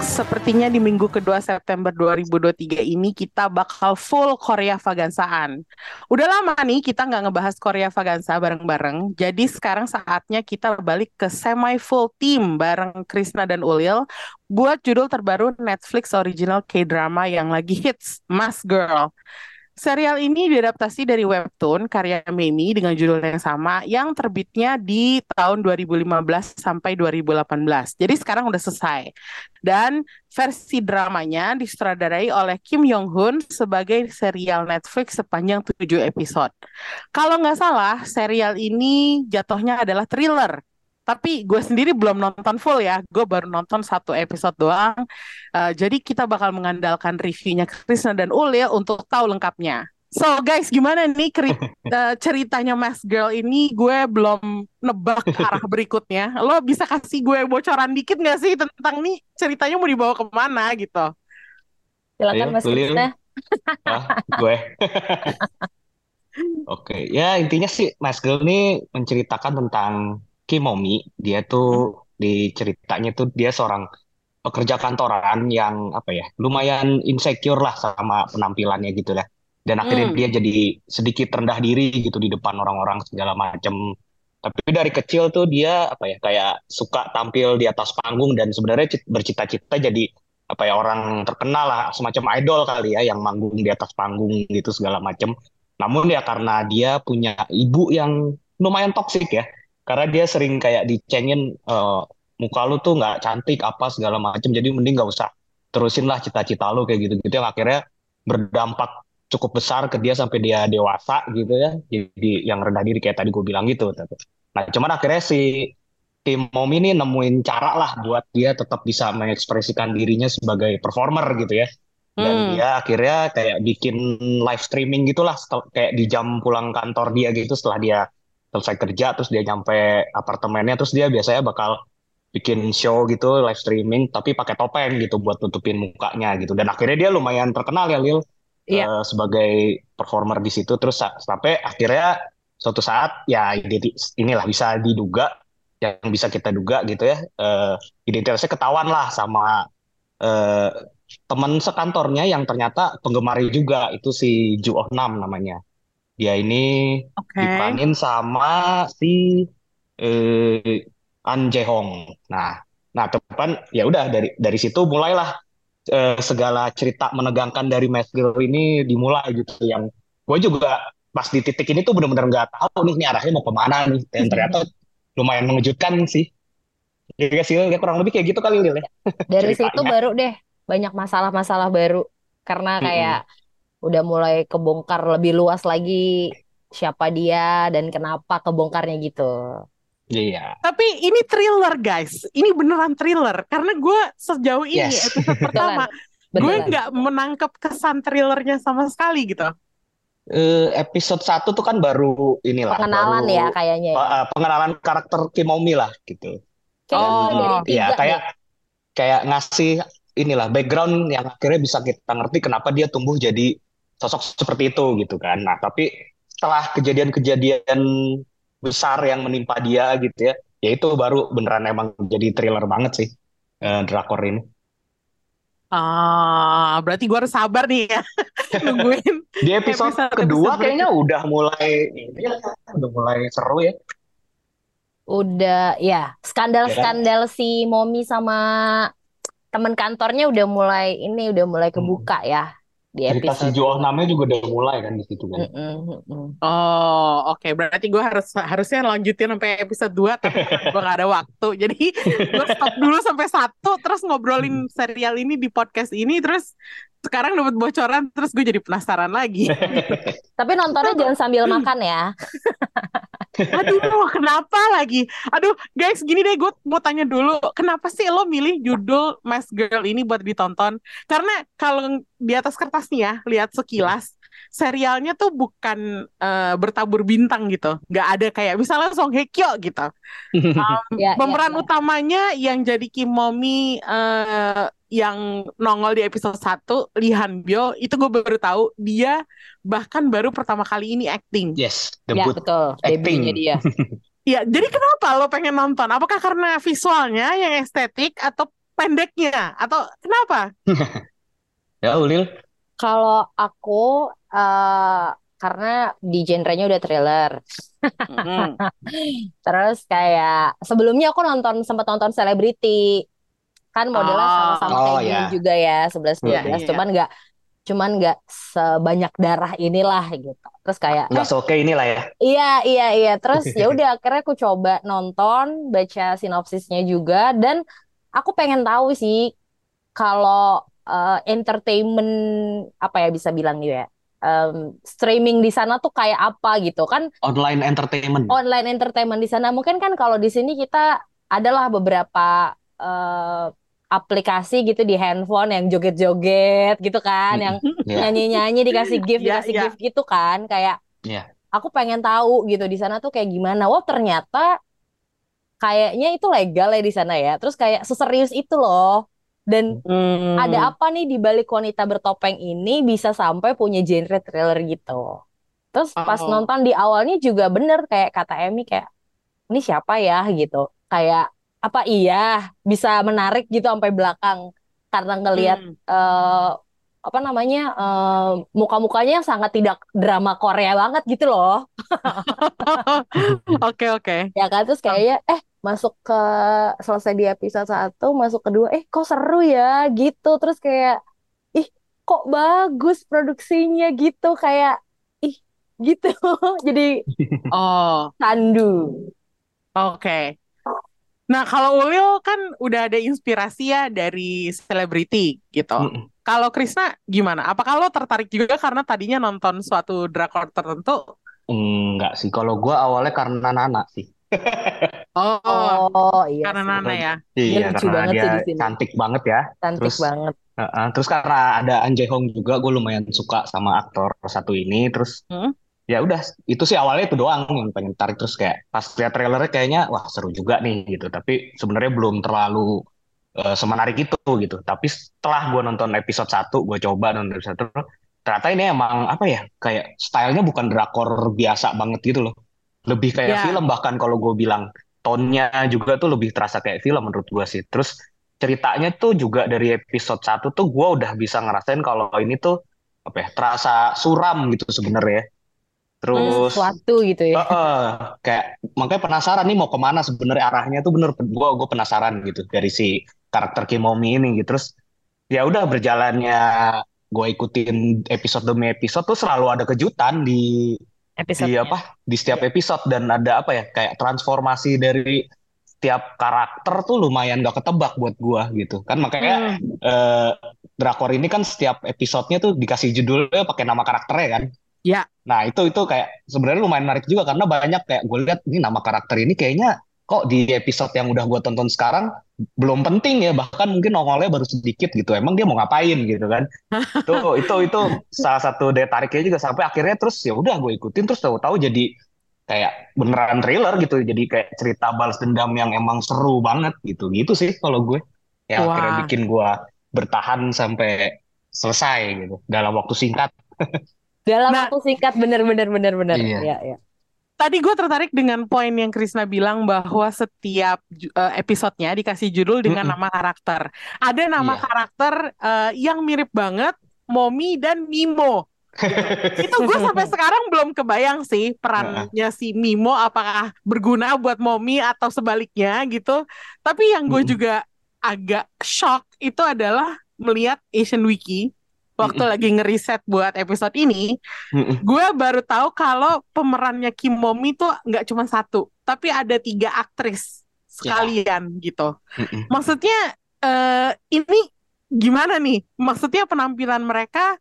Sepertinya di minggu kedua September 2023 ini kita bakal full Korea Vagansaan. Udah lama nih kita nggak ngebahas Korea Vagansa bareng-bareng, jadi sekarang saatnya kita balik ke semi full team bareng Krisna dan Ulil buat judul terbaru Netflix original K-drama yang lagi hits, Mas Girl. Serial ini diadaptasi dari webtoon karya Memi dengan judul yang sama yang terbitnya di tahun 2015 sampai 2018. Jadi sekarang udah selesai. Dan versi dramanya disutradarai oleh Kim Yong Hoon sebagai serial Netflix sepanjang 7 episode. Kalau nggak salah, serial ini jatuhnya adalah thriller. Tapi gue sendiri belum nonton full ya, gue baru nonton satu episode doang. Uh, jadi kita bakal mengandalkan reviewnya Krisna dan Ulil untuk tahu lengkapnya. So guys, gimana nih keri- uh, ceritanya Mas Girl ini? Gue belum nebak ke arah berikutnya. Lo bisa kasih gue bocoran dikit gak sih tentang nih ceritanya mau dibawa ke mana gitu? Silakan Mas Lil. Krisna. Ah, gue. Oke, ya intinya sih Mas Girl ini menceritakan tentang Kimomi. Dia tuh di ceritanya tuh dia seorang pekerja kantoran yang apa ya, lumayan insecure lah sama penampilannya gitu lah. Dan akhirnya Hmm. dia jadi sedikit rendah diri gitu di depan orang-orang segala macam. Tapi dari kecil tuh dia apa ya, kayak suka tampil di atas panggung dan sebenarnya cit- bercita-cita jadi apa ya orang terkenal lah, semacam idol kali ya yang manggung di atas panggung gitu segala macam. Namun ya karena dia punya ibu yang lumayan toksik ya, karena dia sering kayak dicengin eh, muka lu tuh nggak cantik apa segala macam, jadi mending nggak usah terusin lah cita-cita lu kayak gitu-gitu yang akhirnya berdampak cukup besar ke dia sampai dia dewasa gitu ya, jadi yang rendah diri kayak tadi gue bilang gitu. Nah cuman akhirnya si Kim Mom ini nemuin cara lah buat dia tetap bisa mengekspresikan dirinya sebagai performer gitu ya dan Hmm. dia akhirnya kayak bikin live streaming gitulah kayak di jam pulang kantor dia gitu setelah dia selesai kerja terus dia nyampe apartemennya terus dia biasanya bakal bikin show gitu live streaming tapi pakai topeng gitu buat tutupin mukanya gitu. Dan akhirnya dia lumayan terkenal ya Lil Iya. eh, sebagai performer di situ. Terus sa- sampai akhirnya suatu saat ya inilah bisa diduga yang bisa kita duga gitu ya eh, identitasnya ketahuan lah sama eh, teman sekantornya yang ternyata penggemar juga itu si Ju Oh Nam namanya dia ini Oke. diperanin sama si eh, An Jae Hong nah nah teman ya udah dari dari situ mulailah eh, segala cerita menegangkan dari Mas Girl ini dimulai gitu. Yang gue juga pas di titik ini tuh bener-bener nggak tahu nih ini arahnya mau ke mana nih. Dan ternyata lumayan mengejutkan sih. Iya sih, ya kurang lebih kayak gitu kali Lil ya. Dari situ baru deh banyak masalah-masalah baru. Karena kayak udah mulai kebongkar lebih luas lagi siapa dia dan kenapa kebongkarnya gitu. Iya. Tapi ini thriller guys, ini beneran thriller karena gue sejauh ini Yes. episode pertama gue nggak menangkap kesan thrillernya sama sekali gitu. Eh, episode 1 tuh kan baru inilah Pengenalan baru ya kayaknya ya. eh, pengenalan karakter Kimomi lah gitu. Kayaknya Oh. dari Iya, kayak kayak ngasih inilah background yang akhirnya bisa kita ngerti kenapa dia tumbuh jadi sosok seperti itu gitu kan. Nah, tapi setelah kejadian-kejadian besar yang menimpa dia gitu ya, ya itu baru beneran emang jadi thriller banget sih eh, drakor ini. Ah, berarti gue harus sabar nih ya nungguin. Di episode Episode- kedua episode kayaknya udah mulai ini ya, udah mulai seru ya. Udah ya skandal-skandal si Momi sama teman kantornya udah mulai ini udah mulai kebuka ya di Cerita si episode ini. namanya juga udah mulai kan di situ kan. Mm-mm, mm-mm. Oh, oke. Berarti gue harus harusnya lanjutin sampai episode 2 tapi gue gak ada waktu. Jadi gue stop dulu sampai satu terus ngobrolin serial ini di podcast ini terus sekarang dapat bocoran terus gue jadi penasaran lagi. Tapi nontonnya jangan sambil makan ya. Aduh, kenapa lagi? Aduh, guys, gini deh, gue mau tanya dulu, kenapa sih lo milih judul Mask Girl ini buat ditonton? Karena kalau di atas kertas nih ya, lihat sekilas, serialnya tuh bukan eh, bertabur bintang gitu, nggak ada kayak misalnya Song Hye Kyo gitu. Um, Ya, ya, pemeran ya. utamanya yang jadi Kim Momi eh, yang nongol di episode 1, Lee Han Byo, itu gue baru tahu dia bahkan baru pertama kali ini acting. Yes, Ya, debut betul. acting. Debutnya dia. Ya, jadi kenapa lo pengen nonton? Apakah karena visualnya yang estetik atau pendeknya? Atau kenapa? Ya, Ulil. Kalau aku eh karena di genrenya udah thriller. Mm. Terus kayak sebelumnya aku nonton sempat nonton Celebrity. Kan modelnya Oh. sama-sama Oh, kayak ya. juga ya, 11 12. Iya, iya. Cuman nggak cuman nggak sebanyak darah inilah gitu. Terus kayak Nggak oke inilah ya. Iya, iya, iya. Terus ya udah akhirnya aku coba nonton, baca sinopsisnya juga dan aku pengen tahu sih kalau eh, entertainment apa ya bisa bilang gitu ya. em, streaming di sana tuh kayak apa gitu kan Online entertainment. online entertainment di sana mungkin kan kalau di sini kita adalah beberapa eh, aplikasi gitu di handphone yang joget-joget gitu kan yang Ya. nyanyi-nyanyi dikasih gift Iya, dikasih iya. gift gitu kan kayak Iya. aku pengen tahu gitu di sana tuh kayak gimana wah ternyata kayaknya itu legal ya di sana ya terus kayak seserius itu loh dan Hmm. ada apa nih di balik wanita bertopeng ini bisa sampai punya genre thriller gitu terus pas Oh. nonton di awalnya juga bener kayak kata Emmy kayak ini siapa ya gitu kayak apa iya bisa menarik gitu sampai belakang. Karena ngelihat Hmm. eh apa namanya eh, muka-mukanya yang sangat tidak drama Korea banget gitu loh. Oke, oke. ya kan terus kayaknya eh masuk ke selesai di episode satu masuk kedua eh kok seru ya gitu. Terus kayak ih kok bagus produksinya gitu. Kayak ih gitu. Jadi Oh, sandu oke. Nah, kalau Ulil kan udah ada inspirasi ya dari selebriti gitu. Mm-mm. Kalau Krisna gimana? Apakah lo tertarik juga karena tadinya nonton suatu drakor tertentu? Enggak sih. Kalau gua awalnya karena Nana sih. Oh, oh iya karena sih. Nana ya. Dia Iya, lucu karena banget dia sih di sini. cantik banget ya. cantik Terus banget Heeh, terus karena ada An Jae Hong juga, gue lumayan suka sama aktor satu ini. Terus Hmm. Ya udah, itu sih awalnya itu doang yang pengen tarik. Terus kayak pas lihat trailernya kayaknya wah seru juga nih gitu. Tapi sebenarnya belum terlalu eh, semenarik itu gitu. Tapi setelah gue nonton episode 1, gue coba nonton episode 1, ternyata ini emang apa ya, kayak stylenya bukan drakor biasa banget gitu loh. Lebih kayak Ya. film bahkan kalau gue bilang tone-nya juga tuh lebih terasa kayak film menurut gue sih. Terus ceritanya tuh juga dari episode 1 tuh gue udah bisa ngerasain kalau ini tuh apa ya, terasa suram gitu sebenarnya. Terus sesuatu gitu ya. Heeh, kayak makanya penasaran nih mau ke mana sebenarnya arahnya tuh bener gue gue penasaran gitu dari si karakter Kimomi ini gitu. Terus ya udah berjalannya gue ikutin episode demi episode tuh selalu ada kejutan di episode di apa di setiap episode dan ada apa ya kayak transformasi dari setiap karakter tuh lumayan gak ketebak buat gua gitu. Kan makanya Hmm. eh, drakor ini kan setiap episodenya tuh dikasih judulnya pakai nama karakternya kan Ya. nah itu itu kayak sebenarnya lumayan menarik juga karena banyak kayak gue lihat ini nama karakter ini kayaknya kok di episode yang udah gue tonton sekarang belum penting ya bahkan mungkin nongolnya baru sedikit gitu. Emang dia mau ngapain? Gitu kan. Itu itu itu salah satu daya tariknya juga sampai akhirnya terus ya udah gue ikutin terus tahu-tahu jadi kayak beneran thriller gitu. Jadi kayak cerita balas dendam yang emang seru banget gitu. Gitu sih kalau gue. Ya Wah. akhirnya bikin gue bertahan sampai selesai gitu dalam waktu singkat dalam Nah. waktu singkat bener bener bener bener Iya. ya ya Tadi gue tertarik dengan poin yang Krisna bilang bahwa setiap eh, episodenya dikasih judul dengan Mm-mm. nama karakter. Ada nama Iya. karakter eh, yang mirip banget Momi dan Mimo. Itu gue sampai sekarang belum kebayang sih perannya si Mimo apakah berguna buat Momi atau sebaliknya gitu. Tapi yang gue juga agak shock itu adalah melihat Asian Wiki waktu Mm-mm. lagi ngeriset buat episode ini, Mm-mm. gue baru tahu kalau pemerannya Kim Momi tuh nggak cuma satu, tapi ada tiga aktris sekalian gitu. Mm-mm. Maksudnya eh, ini gimana nih? Maksudnya penampilan mereka,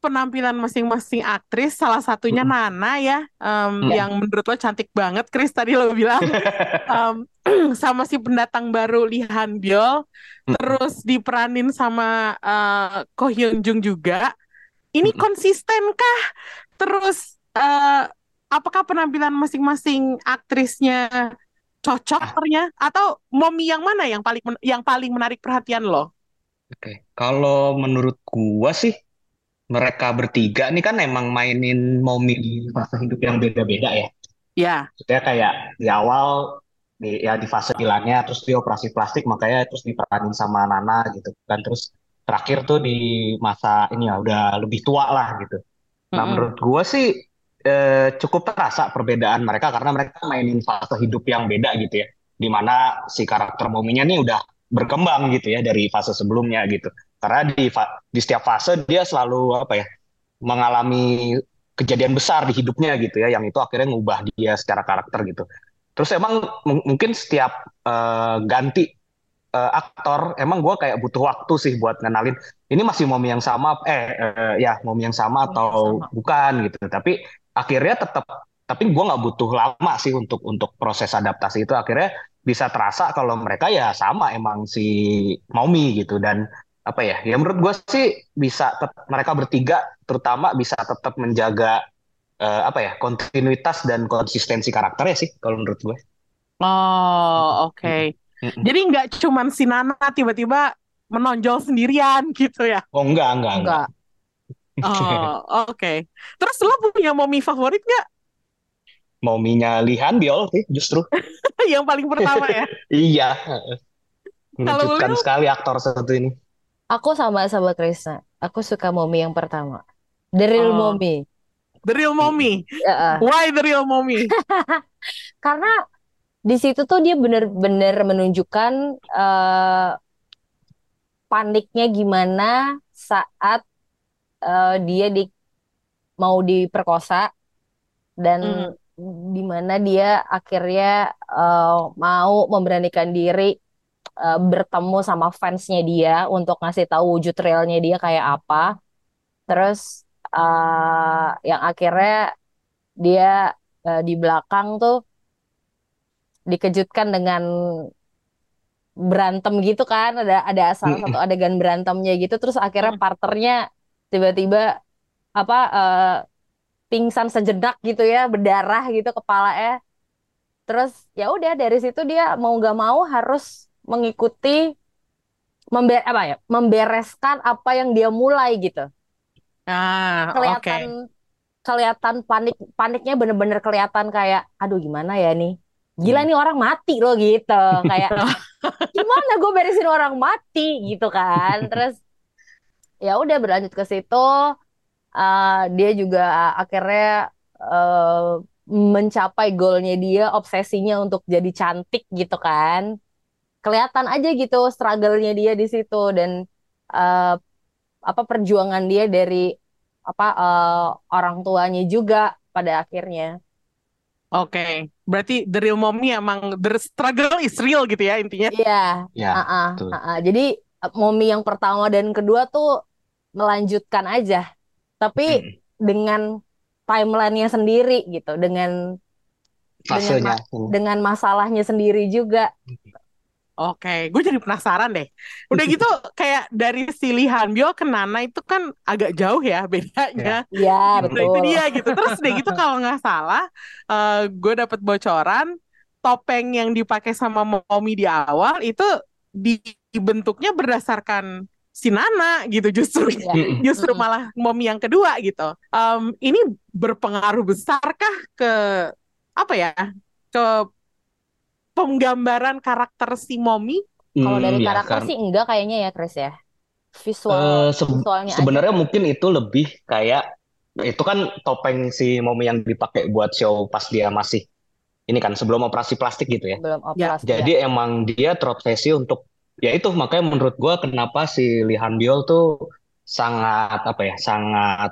penampilan masing-masing aktris, salah satunya Mm-mm. Nana ya, Mm. yang menurut lo cantik banget, Chris tadi lo bilang. Em, sama si pendatang baru Lee Han Byul, Mm-mm. terus diperanin sama eh, Ko Hyun Jung juga. Ini konsistenkah? Terus eh, apakah penampilan masing-masing aktrisnya cocok Ah. ternyata? Atau Momi yang mana yang paling yang paling menarik perhatian lo? Oke, kalau menurut gua sih mereka bertiga nih kan emang mainin Momi di fase hidup yang beda-beda ya. Ya, Maksudnya kayak di awal di, ya di fase hilangnya terus dia operasi plastik makanya terus diperanin sama Nana gitu kan terus terakhir tuh di masa ini ya udah lebih tua lah gitu. Nah Mm-mm. menurut gua sih eh, cukup terasa perbedaan mereka karena mereka mainin fase hidup yang beda gitu ya. Di mana si karakter Mominya nih udah berkembang gitu ya dari fase sebelumnya gitu. Karena di di setiap fase dia selalu apa ya mengalami kejadian besar di hidupnya gitu ya yang itu akhirnya ngubah dia secara karakter gitu. Terus emang mungkin setiap eh, ganti eh, aktor emang gue kayak butuh waktu sih buat ngenalin ini masih momi yang sama eh, eh, ya momi yang sama Momi yang atau sama. bukan gitu. Tapi akhirnya tetap tapi gue nggak butuh lama sih untuk untuk proses adaptasi itu akhirnya bisa terasa kalau mereka ya sama emang si Momi gitu dan apa ya ya menurut gue sih bisa mereka bertiga terutama bisa tetap menjaga eh, apa ya kontinuitas dan konsistensi karakternya sih kalau menurut gue. Oh, oke. Mm-mm. Jadi nggak cuman si Nana tiba-tiba menonjol sendirian gitu ya? Oh enggak enggak enggak. Enggak. Oh, oke. Terus lo punya Momi favorit nggak? Mominya Lihan Biol sih justru. Yang paling pertama ya? Iya. Lu? sekali aktor satu ini. Aku sama sama Krisna. Aku suka Momi yang pertama. The real Oh. Momi. The real Momi. Eh. Why the real Momi? Karena di situ tuh dia bener-bener menunjukkan eh, paniknya gimana saat eh, dia di mau diperkosa dan di mana dia akhirnya eh, mau memberanikan diri eh, bertemu sama fansnya dia untuk ngasih tahu wujud realnya dia kayak apa. Terus eh, yang akhirnya dia eh, di belakang tuh dikejutkan dengan berantem gitu kan ada ada salah satu adegan berantemnya gitu terus akhirnya Mm. partnernya tiba-tiba apa eh, pingsan sejenak gitu ya berdarah gitu kepalanya terus ya udah dari situ dia mau nggak mau harus mengikuti membe apa ya membereskan apa yang dia mulai gitu. Ah, kelihatan kelihatan panik paniknya bener-bener kelihatan kayak aduh gimana ya nih? Gila Hmm. nih orang mati loh gitu. Kayak gimana gue beresin orang mati? Gitu kan. Terus ya udah berlanjut ke situ. Eh, dia juga akhirnya eh, mencapai goalnya dia obsesinya untuk jadi cantik gitu kan kelihatan aja gitu struggle-nya dia di situ dan eh, apa perjuangan dia dari apa eh, orang tuanya juga pada akhirnya Oke. Berarti the real Momi emang the struggle is real gitu ya intinya. iya Ya, ah-ah, betul. ah-ah. jadi eh, Momi yang pertama dan kedua tuh melanjutkan aja tapi Mm. dengan timelinenya sendiri gitu dengan Fasenya. dengan masalahnya sendiri juga Oke, gue jadi penasaran deh. Udah gitu kayak dari si Lee Han Byul ke Nana itu kan agak jauh ya bedanya. ya Nah, itu betul dia gitu. Terus deh gitu kalau nggak salah, eh, gue dapet bocoran topeng yang dipakai sama Momi di awal itu dibentuknya berdasarkan si Nana gitu justru. ya. Justru malah Momi yang kedua gitu. Em, ini berpengaruh besarkah ke apa ya? Ke penggambaran karakter si Momi? kalau dari Hmm, ya, karakter karena sih enggak kayaknya ya Chris ya. Visual eh, se- visualnya aja. sebenarnya mungkin itu lebih kayak itu kan topeng si Momi yang dipakai buat show pas dia masih ini kan sebelum operasi plastik gitu ya. belum Ya, operasi ya. Jadi emang dia terobsesi untuk ya itu makanya menurut gue kenapa si Lee Han Byul tuh sangat apa ya sangat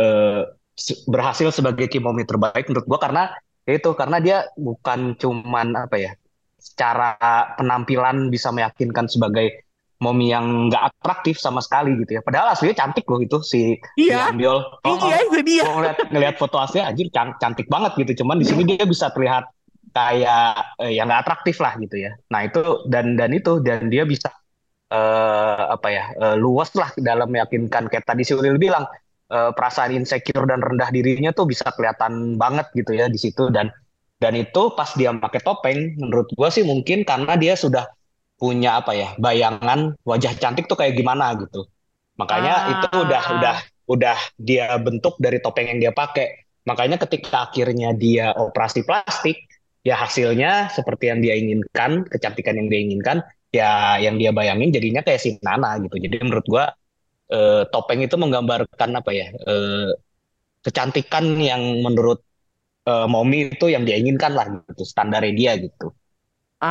eh, se- berhasil sebagai Kimomi terbaik menurut gue karena ya itu karena dia bukan cuman apa ya secara penampilan bisa meyakinkan sebagai momi yang nggak atraktif sama sekali gitu ya. Padahal aslinya cantik loh itu si Iya, Han Byul oh, iya itu dia. Ngeliat ngeliat foto aslinya anjir can- cantik banget gitu. Cuman di sini dia bisa terlihat kayak eh, yang nggak atraktif lah gitu ya. Nah itu dan dan itu dan dia bisa eh, apa ya eh, luas lah dalam meyakinkan. Kayak tadi si Ulil bilang eh, perasaan insecure dan rendah dirinya tuh bisa kelihatan banget gitu ya di situ. Dan dan itu pas dia pakai topeng menurut gua sih mungkin karena dia sudah punya apa ya bayangan wajah cantik tuh kayak gimana gitu. Makanya itu udah Ah. udah udah dia bentuk dari topeng yang dia pakai. Makanya ketika akhirnya dia operasi plastik ya hasilnya seperti yang dia inginkan kecantikan yang dia inginkan ya yang dia bayangin jadinya kayak si Nana gitu. Jadi menurut gua eh, topeng itu menggambarkan apa ya eh, kecantikan yang menurut eh, Momi itu yang dia inginkan lah gitu standarnya dia gitu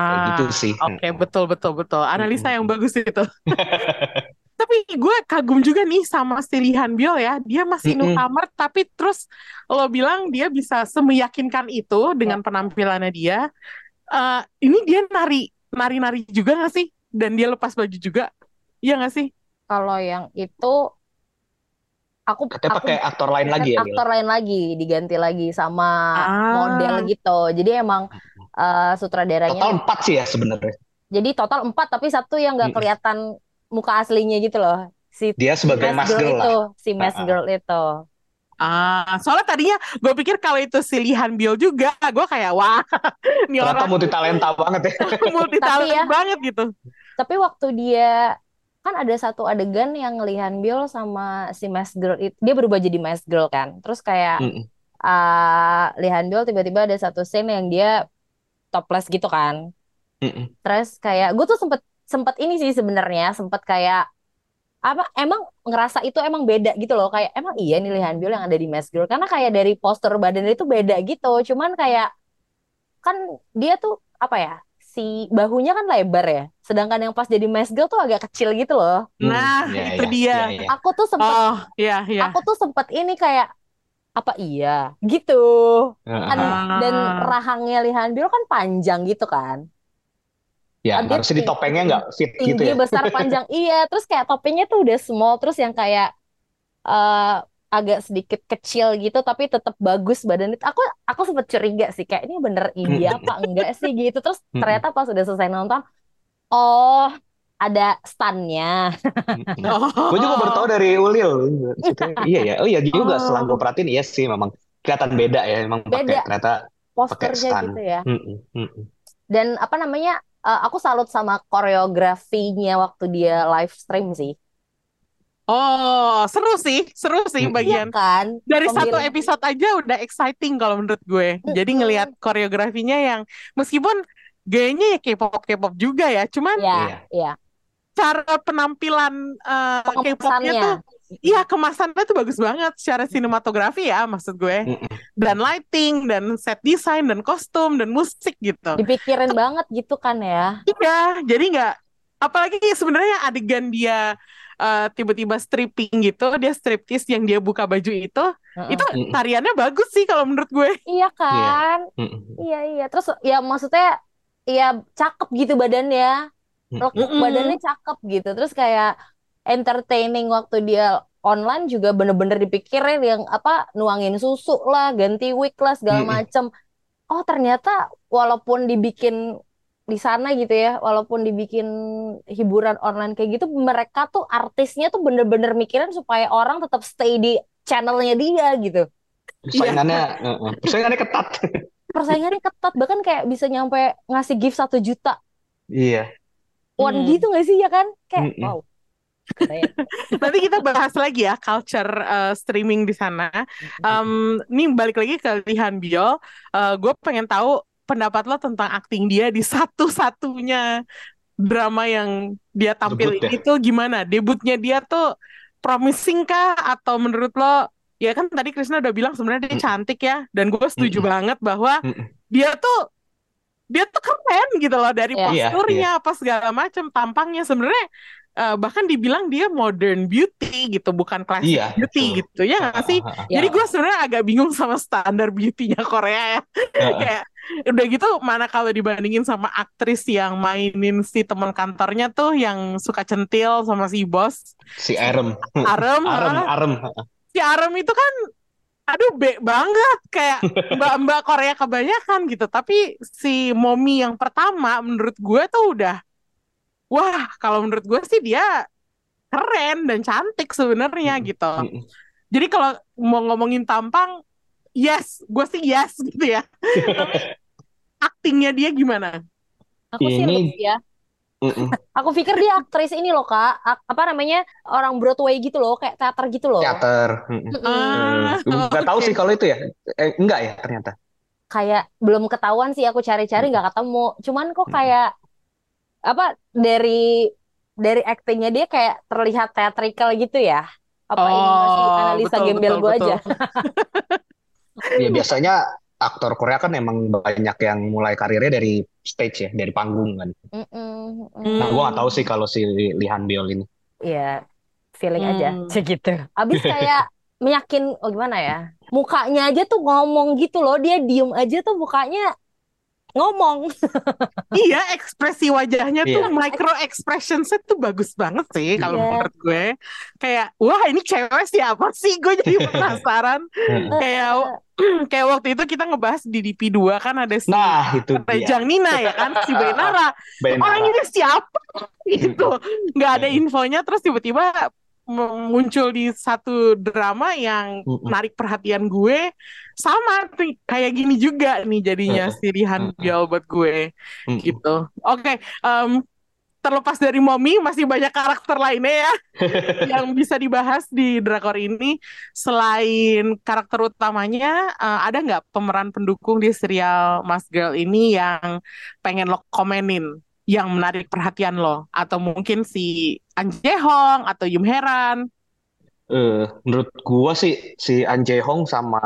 kayak gitu Ah, sih oke, betul betul betul. Analisa yang bagus itu. Tapi gue kagum juga nih sama si Lee Han Byul ya. Dia masih Mm-mm. newcomer, tapi terus lo bilang dia bisa semeyakinkan itu dengan penampilannya dia. Eh, ini dia nari nari-nari juga gak sih? Dan dia lepas baju juga, iya gak sih? Kalau yang itu aku katanya aku pakai aktor lain lagi ya aktor lain lagi diganti lagi sama Ah. model gitu. Jadi emang eh, sutradaranya total empat sih ya sebenarnya jadi total empat tapi satu yang nggak Mm-mm. kelihatan muka aslinya gitu loh. Si dia sebagai Mas mas girl lah itu, si Mas Ah, ah. Girl itu. Ah, soalnya tadinya gue pikir kalau itu si Lee Han Byul juga, gue kayak wah, ini ternyata orang multi talenta banget ya multi Tapi ya- banget gitu. Tapi waktu dia kan ada satu adegan yang Lihan Biol sama si Mas Girl itu dia berubah jadi Mas Girl kan. Terus kayak Mm-mm. ah Lihan Biol tiba-tiba ada satu scene yang dia topless gitu kan. Mm-mm. Terus kayak gue tuh sempet sempet ini sih sebenarnya sempet kayak apa emang ngerasa itu emang beda gitu loh kayak emang iya nih Lihan Biol yang ada di Mas Girl karena kayak dari postur badannya itu beda gitu cuman kayak kan dia tuh apa ya si bahunya kan lebar ya sedangkan yang pas jadi Mas Girl tuh agak kecil gitu loh Hmm, Nah, ya, itu ya, dia. ya, ya. aku tuh sempet Oh, iya, iya. aku tuh sempet ini kayak apa iya gitu kan Heeh. dan Ah. rahangnya Lihan Biol kan panjang gitu kan Ya, dia harusnya di topengnya nggak fit gitu tinggi ya. besar panjang iya terus kayak topengnya tuh udah small terus yang kayak eh agak sedikit kecil gitu tapi tetap bagus badan itu aku aku sempet curiga sih kayak ini bener India apa enggak sih gitu terus ternyata pas udah selesai nonton oh ada stunnya Oh. Gue juga baru tahu dari Ulil. Iya ya. Oh iya juga Oh. setelah gue perhatiin iya sih memang kelihatan beda ya. Memang pakai Beda. ternyata posturnya stun. gitu ya Mm-mm, mm-mm. dan apa namanya eh, aku salut sama koreografinya waktu dia live stream sih Oh, seru sih, seru sih Mm-mm. bagian. iya kan Dari satu episode aja udah exciting kalau menurut gue. Jadi ngelihat koreografinya yang meskipun gayanya ya K-pop K-pop juga ya, cuman ya Iya. iya cara penampilan eh, K-popnya tuh Iya kemasannya tuh bagus banget secara sinematografi ya maksud gue dan lighting dan set design dan kostum dan musik gitu. dipikirin banget gitu kan ya Iya jadi nggak apalagi sebenarnya adegan dia eh, tiba-tiba stripping gitu dia striptease yang dia buka baju itu Heeh. itu tariannya bagus sih kalau menurut gue. Iya kan? Mm-mm. Iya iya. Terus ya maksudnya ya cakep gitu badannya. Lekuk Mm-mm. badannya cakep gitu. Terus kayak entertaining waktu dia online juga bener-bener dipikirin yang apa nuangin susu lah, ganti wig lah segala macem. Oh ternyata walaupun dibikin di sana gitu ya, walaupun dibikin hiburan online kayak gitu, mereka tuh artisnya tuh bener-bener mikirin supaya orang tetap stay di channelnya dia gitu. Persaingannya, uh-uh. persaingannya ketat. persaingannya ketat bahkan kayak bisa nyampe ngasih gift satu juta Iya. won Hmm. gitu nggak sih ya kan kayak Mm-mm. wow keren Nanti kita bahas lagi ya culture eh, streaming di sana. Em, ini balik lagi ke Lihan Biol. Eh, gue pengen tahu pendapat lo tentang acting dia di satu-satunya drama yang dia tampil Debut ya? itu gimana? Debutnya dia tuh promising kah atau menurut lo ya kan tadi Krisna udah bilang sebenarnya dia Mm. cantik ya dan gue setuju Mm-mm. banget bahwa Mm-mm. dia tuh dia tuh keren gitu loh dari Iya. Iya, posturnya apa segala macam tampangnya sebenarnya eh, bahkan dibilang dia modern beauty gitu bukan classic Iya, beauty betul. gitu ya nggak sih Ya. jadi gue sebenarnya agak bingung sama standar beauty-nya Korea ya kayak udah gitu mana kalau dibandingin sama aktris yang mainin si teman kantornya tuh yang suka centil sama si bos? Si Arem. Arem Arem ah. Arem. Si Arem itu kan aduh be banget kayak mbak-mbak Korea kebanyakan gitu. Tapi si Momi yang pertama menurut gue tuh udah wah kalau menurut gue sih dia keren dan cantik sebenarnya gitu. Jadi kalau mau ngomongin tampang yes gue sih yes gitu ya tapi aktingnya dia gimana Aku sih Ini- love ya. Mm-mm. Aku pikir dia aktris ini loh kak, Ak- apa namanya orang Broadway gitu loh, kayak teater gitu loh. teater Mm-mm. Ah, Eh, nggak tahu sih kalau itu ya eh, enggak ya ternyata Kayak belum ketahuan sih aku cari-cari nggak ketemu. Cuman kok kayak apa dari dari aktingnya dia kayak terlihat theatrical gitu ya. Apa ini masih Oh, analisa betul, gembel betul, gue betul. aja? ya biasanya aktor Korea kan emang banyak yang mulai karirnya dari stage ya dari panggung kan mm. Hmm. nah gue nggak tahu sih kalau si Lee Han Biol ini Iya, feeling aja Hmm. segitu. Abis kayak meyakin, oh gimana ya? Mukanya aja tuh ngomong gitu loh, dia diem aja tuh mukanya ngomong. Iya, ekspresi wajahnya tuh Iya. micro expressionsnya tuh bagus banget sih kalau Iya. menurut gue. Kayak, wah ini cewek siapa sih? Gue jadi penasaran. kayak kayak waktu itu kita ngebahas di DP2 kan ada si nah itu dia Rejang Nina ya kan, si Bainara. Bainara. Orang ini siapa? Gitu. Nggak ada infonya, terus tiba-tiba muncul di satu drama yang Mm-mm. narik perhatian gue sama tuh kayak gini juga nih jadinya Mm-mm. si Rihan Mm-mm. Biol buat gue gitu. Oke, em, terlepas dari Momi masih banyak karakter lainnya ya yang bisa dibahas di drakor ini. Selain karakter utamanya, eh, ada nggak pemeran pendukung di serial Mas Girl ini yang pengen lo komenin, yang menarik perhatian lo, atau mungkin si An Jae Hong atau Yum Heran? Eh, menurut gua sih si An Jae Hong sama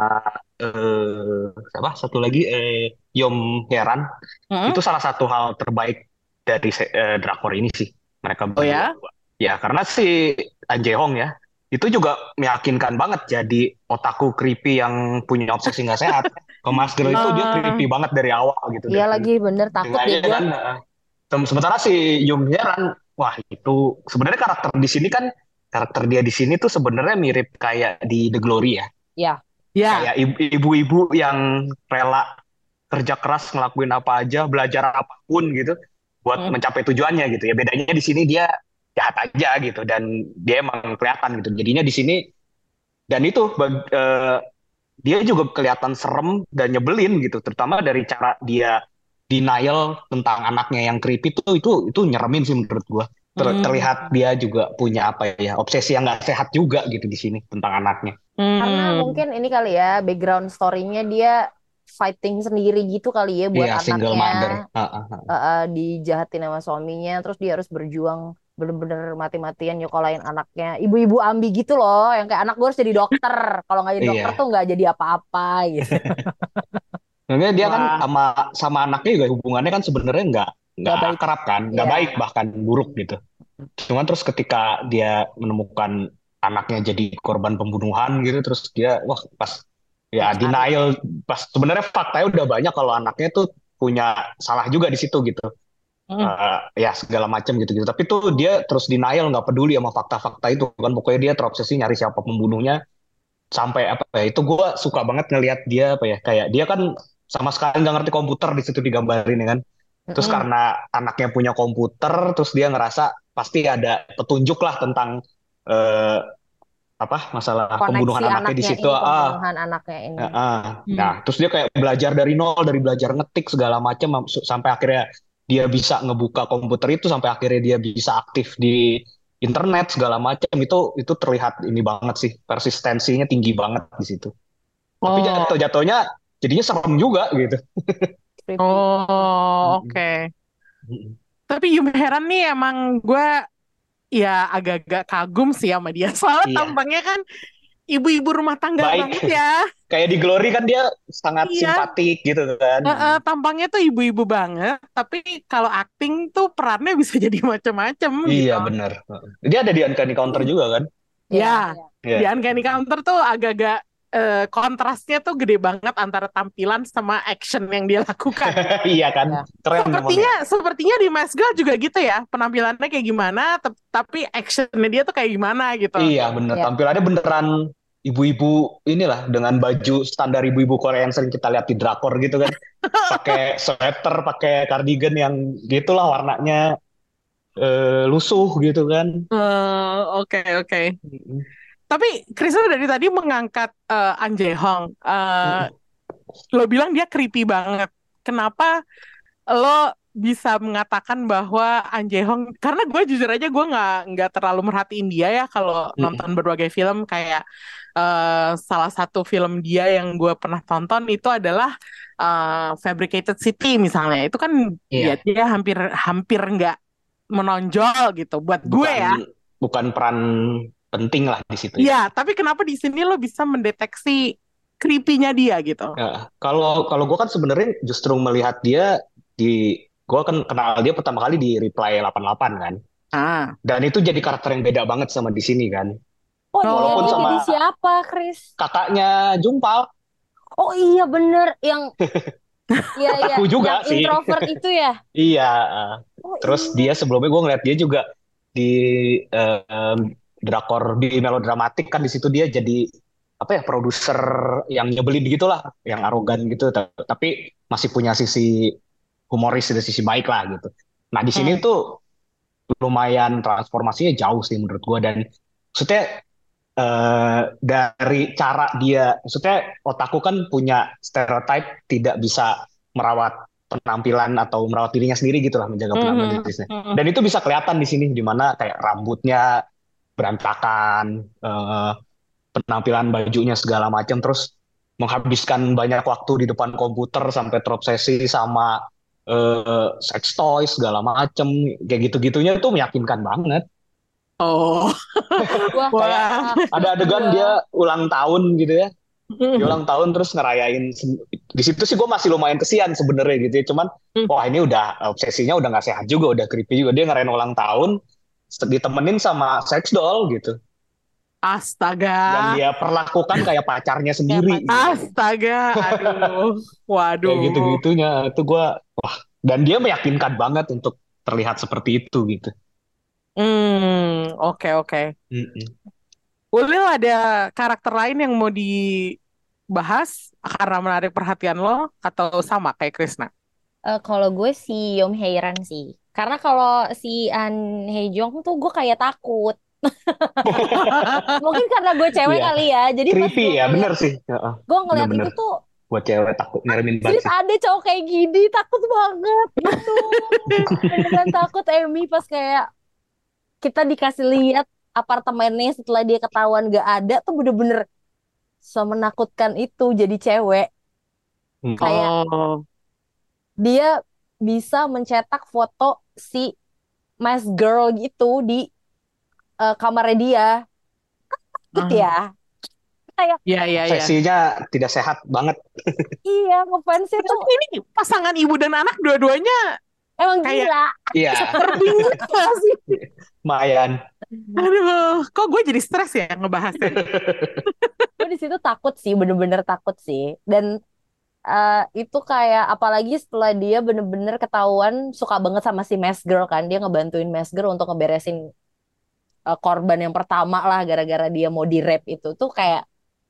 eh siapa satu lagi eh Yom Heran Hmm? itu salah satu hal terbaik dari eh, drakor ini sih mereka Oh ya? berdua. Ya karena si An Jae Hong ya itu juga meyakinkan banget jadi otaku creepy yang punya obsesi nggak sehat. Ke Mas Girl itu dia Ah. creepy banget dari awal gitu. Iya lagi bener takut gue. kan sem- sementara si Yung Hyeran wah itu sebenarnya karakter di sini kan karakter dia di sini tuh sebenarnya mirip kayak di The Glory ya. Ya, kayak ibu- ibu-ibu yang rela kerja keras ngelakuin apa aja belajar apa pun gitu buat Hmm. mencapai tujuannya gitu ya. Bedanya di sini dia jahat aja gitu dan dia emang kelihatan gitu. Jadinya di sini dan itu bag- eh, dia juga kelihatan serem dan nyebelin gitu terutama dari cara dia denial tentang anaknya yang creepy tuh itu itu nyeremin sih menurut gua Ter- Hmm. terlihat dia juga punya apa ya obsesi yang nggak sehat juga gitu di sini tentang anaknya Karena Hmm. mungkin ini kali ya background story-nya dia fighting sendiri gitu kali ya buat Iya, single anaknya. mother Ah, ah, ah. Eh, eh, dijahatin sama suaminya, terus dia harus berjuang bener-bener mati-matian nyokolain anaknya. Ibu-ibu ambi gitu loh, yang kayak anak gue harus jadi dokter. Kalau nggak jadi dokter Iya. tuh nggak jadi apa-apa gitu. Sebenarnya dia kan sama sama anaknya juga hubungannya kan sebenarnya nggak nggak baik. akrab kan, nggak Iya. baik bahkan buruk gitu. Cuman terus ketika dia menemukan anaknya jadi korban pembunuhan gitu, terus dia wah pas ya Dicari. denial, pas sebenarnya faktanya udah banyak kalau anaknya tuh punya salah juga di situ gitu. Hmm. Eh, ya segala macam gitu-gitu. Tapi tuh dia terus denial nggak peduli sama fakta-fakta itu kan. Pokoknya dia terobsesi nyari siapa pembunuhnya sampai apa ya itu gue suka banget ngelihat dia apa ya kayak dia kan sama sekali nggak ngerti komputer di situ digambarin ya kan terus Mm-mm. karena anaknya punya komputer terus dia ngerasa pasti ada petunjuk lah tentang eh, apa masalah Koneksi pembunuhan anaknya di anaknya situ ini, ah pembunuhan anaknya ini. ah, ah. nah terus dia kayak belajar dari nol dari belajar ngetik segala macam sampai akhirnya dia bisa ngebuka komputer itu sampai akhirnya dia bisa aktif di internet segala macam itu itu terlihat ini banget sih persistensinya tinggi banget di situ tapi Oh. jatuh-jatuhnya jadinya serem juga gitu. Oh, oke. Tapi Yum Heran nih emang gue ya agak-agak kagum sih sama dia. Soalnya Iya. tampangnya kan ibu-ibu rumah tangga Baik. banget ya. Kayak di Glory kan dia sangat Iya. simpatik gitu kan. Eh, eh, tampangnya tuh ibu-ibu banget, tapi kalau acting tuh perannya bisa jadi macam-macam Iya gitu. benar. Dia ada di Uncanny Counter juga kan. Ya, Iya. di Uncanny Counter tuh agak-agak eh, kontrasnya tuh gede banget antara tampilan sama action yang dia lakukan. Iya kan. Iya. Keren emang ya. Sepertinya, sepertinya di Mas Girl juga gitu ya, penampilannya kayak gimana, tapi actionnya dia tuh kayak gimana gitu. Iya bener, Iya. tampilannya beneran ibu-ibu inilah dengan baju standar ibu-ibu Korea yang sering kita lihat di drakor gitu kan, pakai sweater, pakai cardigan yang gitulah warnanya eh, lusuh gitu kan. Eh, Oke, oke. Tapi Krisna dari tadi mengangkat eh, An Jae Hong. Eh, lo bilang dia creepy banget. Kenapa lo bisa mengatakan bahwa An Jae Hong? Karena gue jujur aja gue nggak nggak terlalu merhatiin dia ya kalau Mm-mm. nonton berbagai film kayak eh, salah satu film dia yang gue pernah tonton itu adalah eh, Fabricated City misalnya. Itu kan Iya. dia dia hampir hampir nggak menonjol gitu buat gue ya. Bukan bukan peran penting lah di situ. ya. Iya, tapi kenapa di sini lo bisa mendeteksi creepy-nya dia gitu? Ya, kalau kalau gue kan sebenarnya justru melihat dia di gue kan kenal dia pertama kali di Reply 88 kan. Ah, Dan itu jadi karakter yang beda banget sama di sini kan. Oh iya, Walaupun dia sama- jadi siapa, Chris? Kakaknya Jumpal. Oh iya bener yang Iya iya juga yang sih. introvert itu ya. Iya, Oh, terus iya. dia sebelumnya gue ngeliat dia juga di em, drakor di melodramatik kan di situ dia jadi apa ya produser yang nyebelin gitulah, yang arogan gitu, ta- tapi masih punya sisi humoris dan sisi baik lah gitu. Nah di sini tuh lumayan transformasinya jauh sih menurut gue dan maksudnya eh, dari cara dia, maksudnya otaku kan punya stereotype tidak bisa merawat penampilan atau merawat dirinya sendiri gitu lah menjaga penampilan dirinya. mhm. Dan itu bisa kelihatan di sini di mana kayak rambutnya berantakan, eh, penampilan bajunya segala macam, terus menghabiskan banyak waktu di depan komputer sampai terobsesi sama eh, sex toys segala macam, kayak gitu-gitunya tuh meyakinkan banget. Oh, Wah, Wah. ah, Ada adegan Iya. dia ulang tahun gitu ya, dia ulang tahun terus ngerayain. Di situ sih gue masih lumayan kesian sebenarnya gitu ya, cuman Hmm. wah ini udah obsesinya udah nggak sehat juga, udah creepy juga. Dia ngerayain ulang tahun ditemenin sama sex doll gitu. dan astaga, dia perlakukan kayak pacarnya sendiri gitu. astaga, aduh, waduh. kayak gitu-gitunya itu gua wah dan dia meyakinkan banget untuk terlihat seperti itu gitu Hmm, oke oke. Ulil ada karakter lain yang mau dibahas karena menarik perhatian lo atau sama kayak Krisna? Eh, kalau gue si Yom Heiran sih. Karena kalau si An Hejong tuh gue kayak takut. Mungkin karena gue cewek Iya. kali ya. Jadi creepy gue ya bener sih Heeh. gue ngeliat Bener-bener. itu tuh buat cewek takut nyeremin banget sih ada cowok kayak gini takut banget gitu beneran takut Emi pas kayak kita dikasih lihat apartemennya setelah dia ketahuan gak ada tuh bener-bener semenakutkan itu jadi cewek Hmm. kayak Oh, dia bisa mencetak foto si Mas Girl gitu di eh, kamarnya dia takut Ah. ya kayak ya ya ya. sesinya tidak sehat banget iya ngefansnya tuh Tapi ini pasangan ibu dan anak dua-duanya emang kayak- gila iya terbingung gak sih? lumayan Aduh, kok gue jadi stres ya ngebahasnya. gue di situ takut sih bener-bener takut sih dan eh, itu kayak apalagi setelah dia bener-bener ketahuan suka banget sama si Mask Girl kan dia ngebantuin Mask Girl untuk ngeberesin eh, korban yang pertama lah gara-gara dia mau di rape itu. Tuh kayak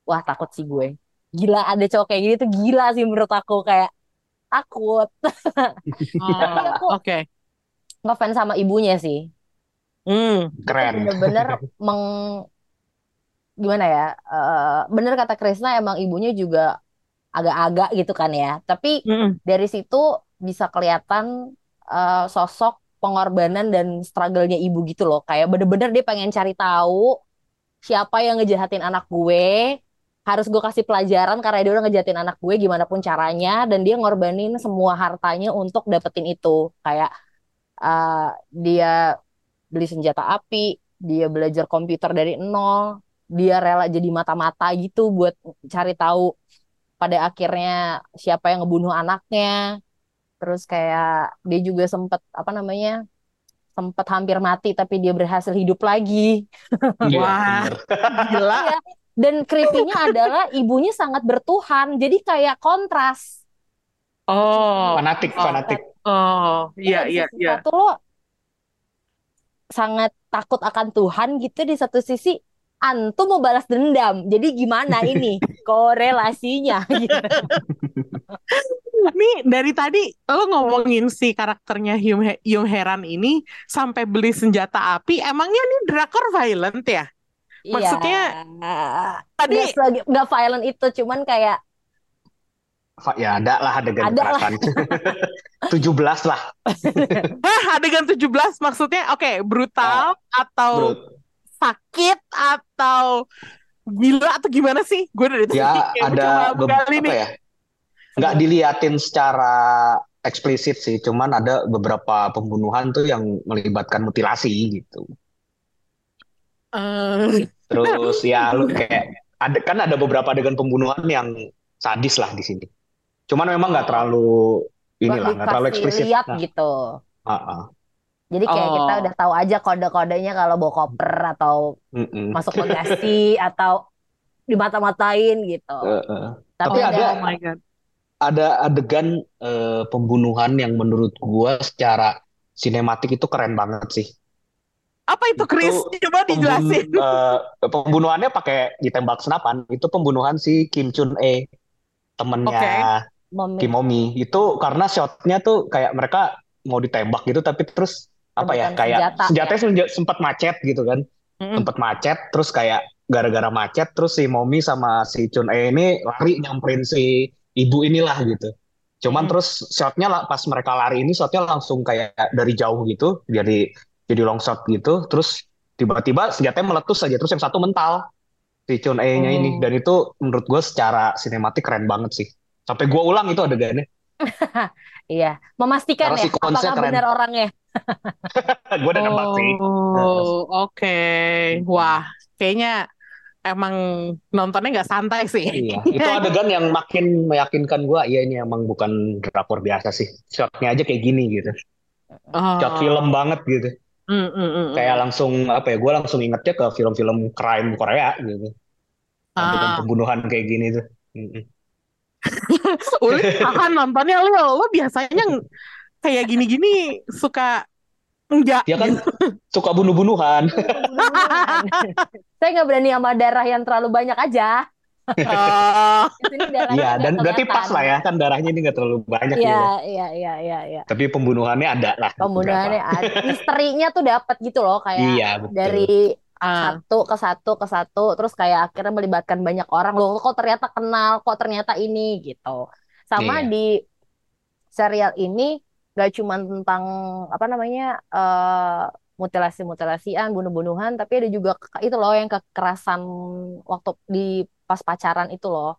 wah takut sih gue. Gila ada cowok kayak gini tuh gila sih menurut aku. Kayak takut. Oh, aku- Oke. ngefans sama ibunya sih. Hmm. keren. bener-bener meng gimana ya eh, bener kata Krisna emang ibunya juga agak-agak gitu kan ya. Tapi Mm-mm. dari situ bisa kelihatan eh, sosok pengorbanan dan struggle-nya ibu gitu loh. Kayak bener-bener dia pengen cari tahu siapa yang ngejahatin anak gue. Harus gue kasih pelajaran karena dia udah ngejahatin anak gue gimana pun caranya. Dan dia ngorbanin semua hartanya untuk dapetin itu. Kayak eh, dia beli senjata api dia belajar komputer dari nol dia rela jadi mata-mata gitu buat cari tahu pada akhirnya siapa yang ngebunuh anaknya terus kayak dia juga sempet apa namanya sempet hampir mati tapi dia berhasil hidup lagi Iya, Wah. Gila. Iya. dan creepy-nya adalah ibunya sangat bertuhan jadi kayak kontras Oh, Fanatik, Oh. fanatik. oh, iya, iya, iya. satu lo sangat takut akan Tuhan gitu di satu sisi antum mau balas dendam jadi gimana ini korelasinya gitu. Nih dari tadi lo ngomongin si karakternya Hyun, He- Heran ini sampai beli senjata api, emangnya nih drakor violent ya? Maksudnya, Iya. Tadi nggak violent itu cuman kayak Ya ada lah adegan Ada lah. kekerasan. 17 lah, Hah, adegan 17 maksudnya oke brutal atau bro. Sakit atau gila atau gimana sih? Gue dari tadi Ya ada mencoba be- menggali apa nih. ya? Nggak diliatin secara eksplisit sih, cuman ada beberapa pembunuhan tuh yang melibatkan mutilasi gitu. Eh, Terus ya lu kayak ada kan ada beberapa adegan pembunuhan yang sadis lah di sini. Cuman memang nggak terlalu inilah, nggak terlalu eksplisit. lihat Nah, gitu ah, ah. Jadi kayak kita Oh. udah tahu aja kode-kodenya kalau bawa koper atau Mm-mm. masuk bagasi atau dimata-matain gitu Eh, eh. tapi Tapi ada ada oh my god. ada adegan eh, pembunuhan yang menurut gua secara sinematik itu keren banget sih. Apa itu Chris? Itu Coba Pembun- dijelasin. eh, pembunuhannya pakai ditembak senapan. Itu pembunuhan si Kim Chun E, temennya mem- Kim Momi. Itu karena shotnya tuh kayak mereka mau ditembak gitu, tapi terus apa ya kayak senjata, ya. senjatanya senja- sempat macet gitu kan, Mm-mm. sempat macet. Terus kayak gara-gara macet, terus si Momi sama si Chun E ini lari nyamperin si ibu inilah gitu. Cuman Hmm. terus shotnya lah pas mereka lari ini shotnya langsung kayak dari jauh gitu, jadi jadi long shot gitu. Terus tiba-tiba senjatanya meletus aja, terus yang satu mental si Chun E-nya ini. Oh. Dan itu menurut gue secara sinematik keren banget sih. Sampai gue ulang itu adegannya. iya memastikan Karena ya sequence-nya apakah keren. benar orangnya gue udah nebak sih. Oh, oke. Wah, kayaknya emang nontonnya nggak santai sih. Iya, itu adegan yang makin meyakinkan gue, ya ini emang bukan drakor biasa sih. Shotnya aja kayak gini gitu. Oh. Shot film banget gitu. Mm, mm, mm, Kayak mm. langsung apa ya? Gue langsung ingetnya ke film-film crime Korea gitu. Adegan Ah. pembunuhan kayak gini tuh. Mm-mm. Uli tahan nontonnya lu, lu biasanya kayak gini-gini suka enggak Dia kan gitu. suka bunuh-bunuhan. saya nggak berani sama darah yang terlalu banyak aja Oh, Iya, dan berarti pas lah ya, kan darahnya ini nggak terlalu banyak Iya, gitu. iya, iya, iya, iya. Tapi pembunuhannya ada lah. Pembunuhannya beberapa. ada. Misterinya tuh dapat gitu loh kayak Iya, betul. dari ah. satu ke satu ke satu terus kayak akhirnya melibatkan banyak orang loh kok ternyata kenal kok ternyata ini gitu sama Iya. di serial ini gak cuma tentang apa namanya eh mutilasi mutilasian bunuh-bunuhan tapi ada juga itu loh yang kekerasan waktu di pas pacaran itu loh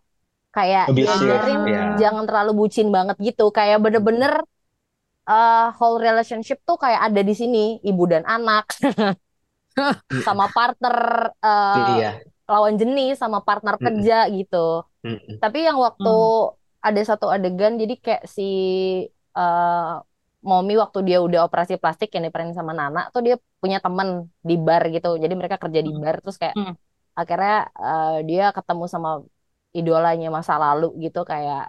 kayak diajarin ya. jangan terlalu bucin banget gitu kayak bener-bener eh whole relationship tuh kayak ada di sini ibu dan anak sama partner eh, Iya. lawan jenis sama partner Mm-mm. kerja gitu. Mm-mm. Tapi yang waktu ada satu adegan jadi kayak si eh Momi waktu dia udah operasi plastik yang diperanin sama Nana tuh dia punya temen di bar gitu. Jadi mereka kerja di bar terus kayak Hmm. akhirnya eh, dia ketemu sama idolanya masa lalu gitu kayak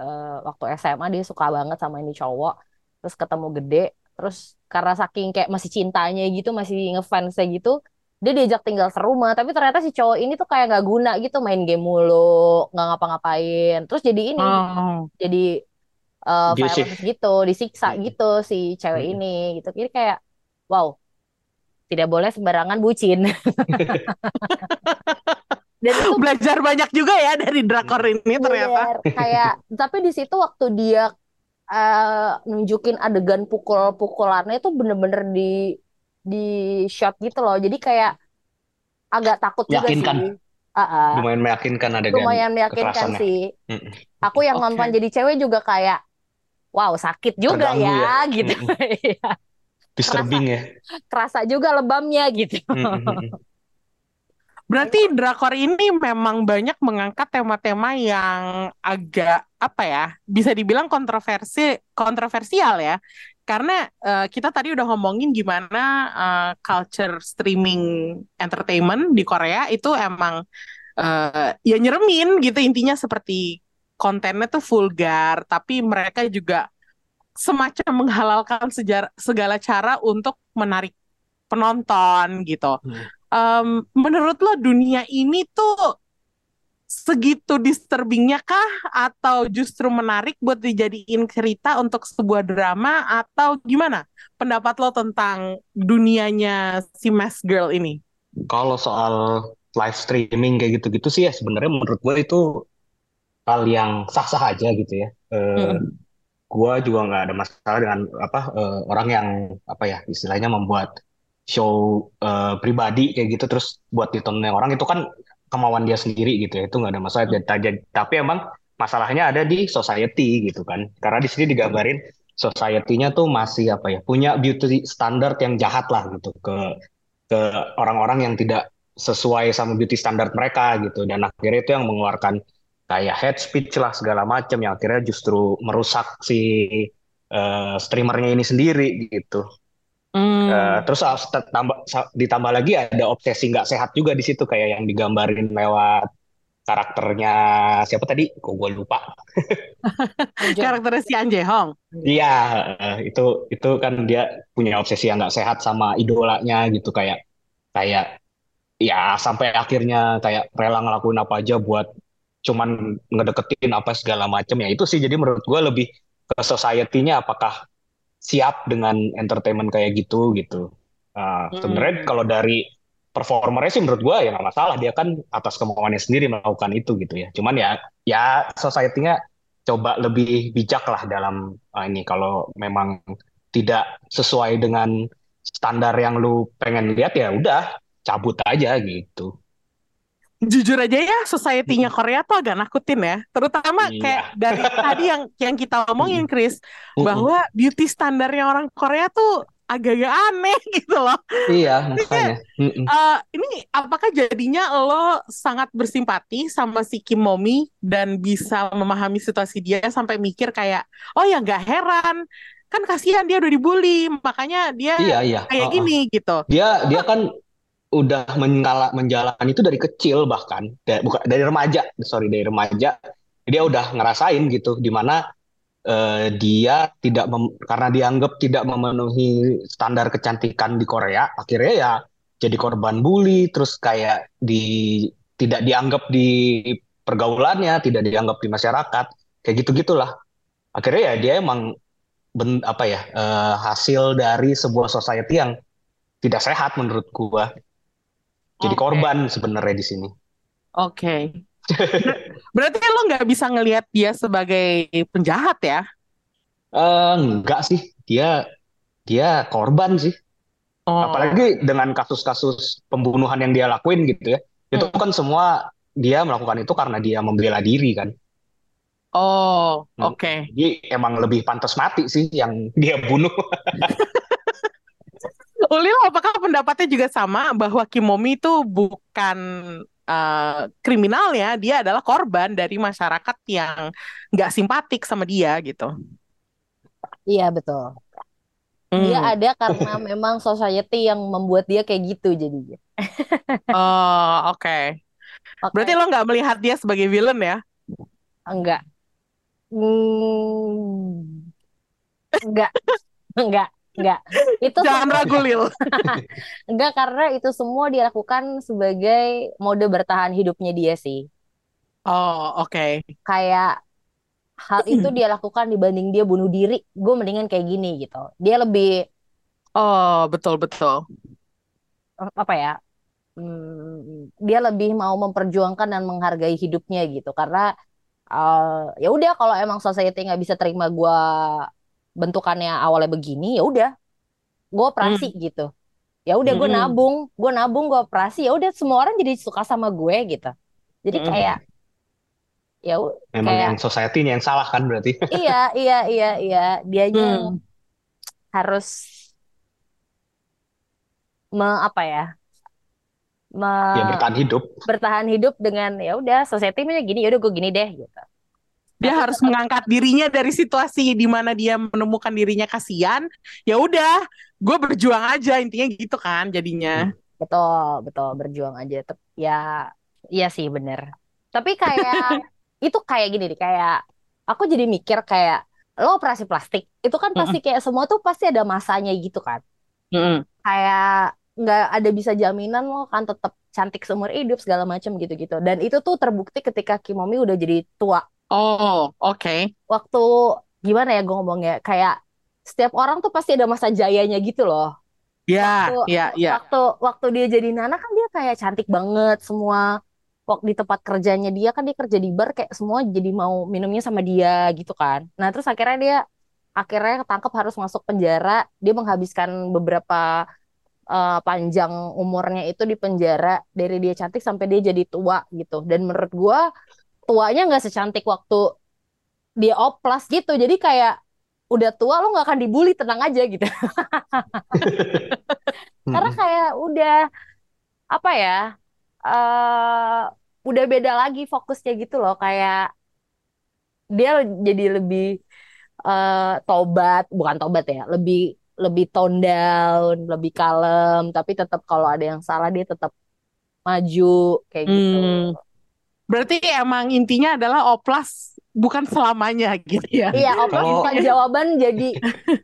eh, waktu SMA dia suka banget sama ini cowok. Terus ketemu gede terus karena saking kayak masih cintanya gitu masih ngefansnya gitu dia diajak tinggal serumah tapi ternyata si cowok ini tuh kayak nggak guna gitu main game mulu nggak ngapa-ngapain terus jadi ini Oh. jadi uh, violence gitu disiksa Mm. gitu si cewek Mm. ini gitu jadi kayak wow tidak boleh sembarangan bucin dan itu Belajar banyak juga ya dari drakor ini ternyata. bener. kayak tapi di situ waktu dia eh, nunjukin adegan pukul-pukulannya itu bener-bener di di shot gitu loh jadi kayak agak takut juga Meyakinkan. sih Ah, ah. Lumayan meyakinkan adegan lumayan meyakinkan sih aku yang Oke. nonton jadi cewek juga kayak wow sakit juga Terganggu ya, ya. gitu Mm-mm. Iya. Disturbing ya. kerasa juga lebamnya gitu. Berarti drakor ini memang banyak mengangkat tema-tema yang agak apa ya, bisa dibilang kontroversi kontroversial ya. Karena eh, kita tadi udah ngomongin gimana eh, culture streaming entertainment di Korea itu emang eh, ya nyeremin gitu intinya seperti kontennya tuh vulgar, tapi mereka juga semacam menghalalkan sejar- segala cara untuk menarik penonton gitu. Hmm. Em, menurut lo dunia ini tuh segitu disturbingnya kah atau justru menarik buat dijadiin cerita untuk sebuah drama atau gimana pendapat lo tentang dunianya si Mask Girl ini? Kalau soal live streaming kayak gitu-gitu sih ya sebenarnya menurut gue itu hal yang sah-sah aja gitu ya. Eh, Mm-mm. gue juga nggak ada masalah dengan apa eh, orang yang apa ya istilahnya membuat show eh, pribadi kayak gitu terus buat ditonton orang itu kan kemauan dia sendiri gitu ya. Itu nggak ada masalah. Dan- dan- tapi emang masalahnya ada di society gitu kan. Karena di sini digambarin society-nya tuh masih apa ya punya beauty standard yang jahat lah gitu ke ke orang-orang yang tidak sesuai sama beauty standard mereka gitu. Dan akhirnya itu yang mengeluarkan kayak hate speech lah segala macam yang akhirnya justru merusak si eh, streamernya ini sendiri gitu. Hmm. Eh, terus ah, tambah ditambah lagi ada obsesi nggak sehat juga di situ kayak yang digambarin lewat karakternya siapa tadi? Kok gue lupa. Karakternya si An Hong. Iya, eh, itu itu kan dia punya obsesi yang nggak sehat sama idolanya gitu kayak kayak ya sampai akhirnya kayak rela ngelakuin apa aja buat cuman ngedeketin apa segala macam ya itu sih jadi menurut gue lebih ke society-nya apakah siap dengan entertainment kayak gitu gitu. Sebenarnya Hmm. kalau dari performernya sih menurut gue ya nggak masalah dia kan atas kemauannya sendiri melakukan itu gitu ya. Cuman ya ya society-nya coba lebih bijak lah dalam ah, ini kalau memang tidak sesuai dengan standar yang lu pengen lihat ya udah cabut aja gitu. Jujur aja ya, society-nya Korea tuh agak nakutin ya. Terutama Iya. kayak dari tadi yang yang kita omongin, Chris, bahwa beauty standarnya orang Korea tuh agak-agak aneh gitu loh. Iya makanya. Mm-mm. Eh, ini apakah jadinya lo sangat bersimpati sama si Kim Momi dan bisa memahami situasi dia sampai mikir kayak, oh ya nggak heran, kan kasihan dia udah dibully, makanya dia Iya iya. kayak Uh-uh. gini gitu. Dia dia kan udah menyala, menjalani itu dari kecil bahkan. Da- bukan dari remaja. Sorry dari remaja. Dia udah ngerasain gitu di mana eh, dia tidak mem- karena dianggap tidak memenuhi standar kecantikan di Korea akhirnya ya jadi korban bully terus kayak di tidak dianggap di pergaulannya tidak dianggap di masyarakat kayak gitu gitulah akhirnya ya dia emang ben- apa ya eh, hasil dari sebuah society yang tidak sehat menurut gua jadi Oke. korban sebenarnya di sini Oke. Ber- Berarti lo nggak bisa ngelihat dia sebagai penjahat ya? Eh, enggak sih dia dia korban sih Oh. apalagi dengan kasus-kasus pembunuhan yang dia lakuin gitu ya itu Hmm. kan semua dia melakukan itu karena dia membela diri kan Oh, Hmm. oke. jadi emang lebih pantas mati sih yang dia bunuh Ulil, apakah pendapatnya juga sama bahwa Kimomi itu bukan eh, kriminal ya? Dia adalah korban dari masyarakat yang nggak simpatik sama dia gitu. Iya betul. Dia Hmm. ada karena memang society yang membuat dia kayak gitu jadinya. Oh, oke. Oke, Berarti lo nggak melihat dia sebagai villain ya? enggak. Hmm, enggak. Enggak. Enggak. Itu Jangan semua ragu, Lil. enggak karena itu semua dilakukan sebagai mode bertahan hidupnya dia sih. Oh, oke. Kayak hal itu dia lakukan dibanding dia bunuh diri. Gue mendingan kayak gini gitu. Dia lebih Oh, betul betul. apa ya? hmm, dia lebih mau memperjuangkan dan menghargai hidupnya gitu karena eh, ya udah kalau emang society nggak bisa terima gua bentukannya awalnya begini ya udah gue operasi gitu ya udah gue Mm-mm. nabung gue nabung gue operasi ya udah semua orang jadi suka sama gue gitu jadi Mm-mm. kayak ya memang kayak yang society-nya yang salah kan berarti iya iya iya iya yang Hmm. harus me, apa ya me- Ya bertahan hidup. bertahan hidup dengan ya udah society-nya gini, ya udah gue gini deh gitu. Dia harus mengangkat dirinya dari situasi di mana dia menemukan dirinya kasihan. Ya udah, gue berjuang aja intinya gitu kan jadinya. Betul, betul berjuang aja. Tep- Ya, iya sih bener. Tapi kayak itu kayak gini nih, kayak aku jadi mikir kayak lo operasi plastik itu kan pasti kayak semua tuh pasti ada masanya gitu kan. Mm-mm. Kayak nggak ada bisa jaminan lo kan tetap cantik seumur hidup segala macam gitu-gitu. Dan itu tuh terbukti ketika Kimomi udah jadi tua. Oh, oke. Waktu gimana ya gue ngomongnya kayak setiap orang tuh pasti ada masa jayanya gitu loh. Ya, Waktu- ya, ya. Waktu waktu dia jadi Nana kan dia kayak cantik banget semua. Waktu di tempat kerjanya dia kan dia kerja di bar kayak semua jadi mau minumnya sama dia gitu kan. Nah terus akhirnya dia akhirnya ketangkep harus masuk penjara. Dia menghabiskan beberapa eh, panjang umurnya itu di penjara dari dia cantik sampai dia jadi tua gitu. Dan menurut gua tuanya nggak secantik waktu dia oplas gitu. Jadi kayak udah tua lo nggak akan dibully tenang aja gitu. Karena kayak udah apa ya? eh udah beda lagi fokusnya gitu loh kayak dia jadi lebih eh tobat, bukan tobat ya, lebih lebih tone down, lebih kalem, tapi tetap kalau ada yang salah dia tetap maju kayak gitu. Hmm. Berarti emang intinya adalah oplas bukan selamanya gitu ya. Iya, oplas Kalau- bukan jawaban jadi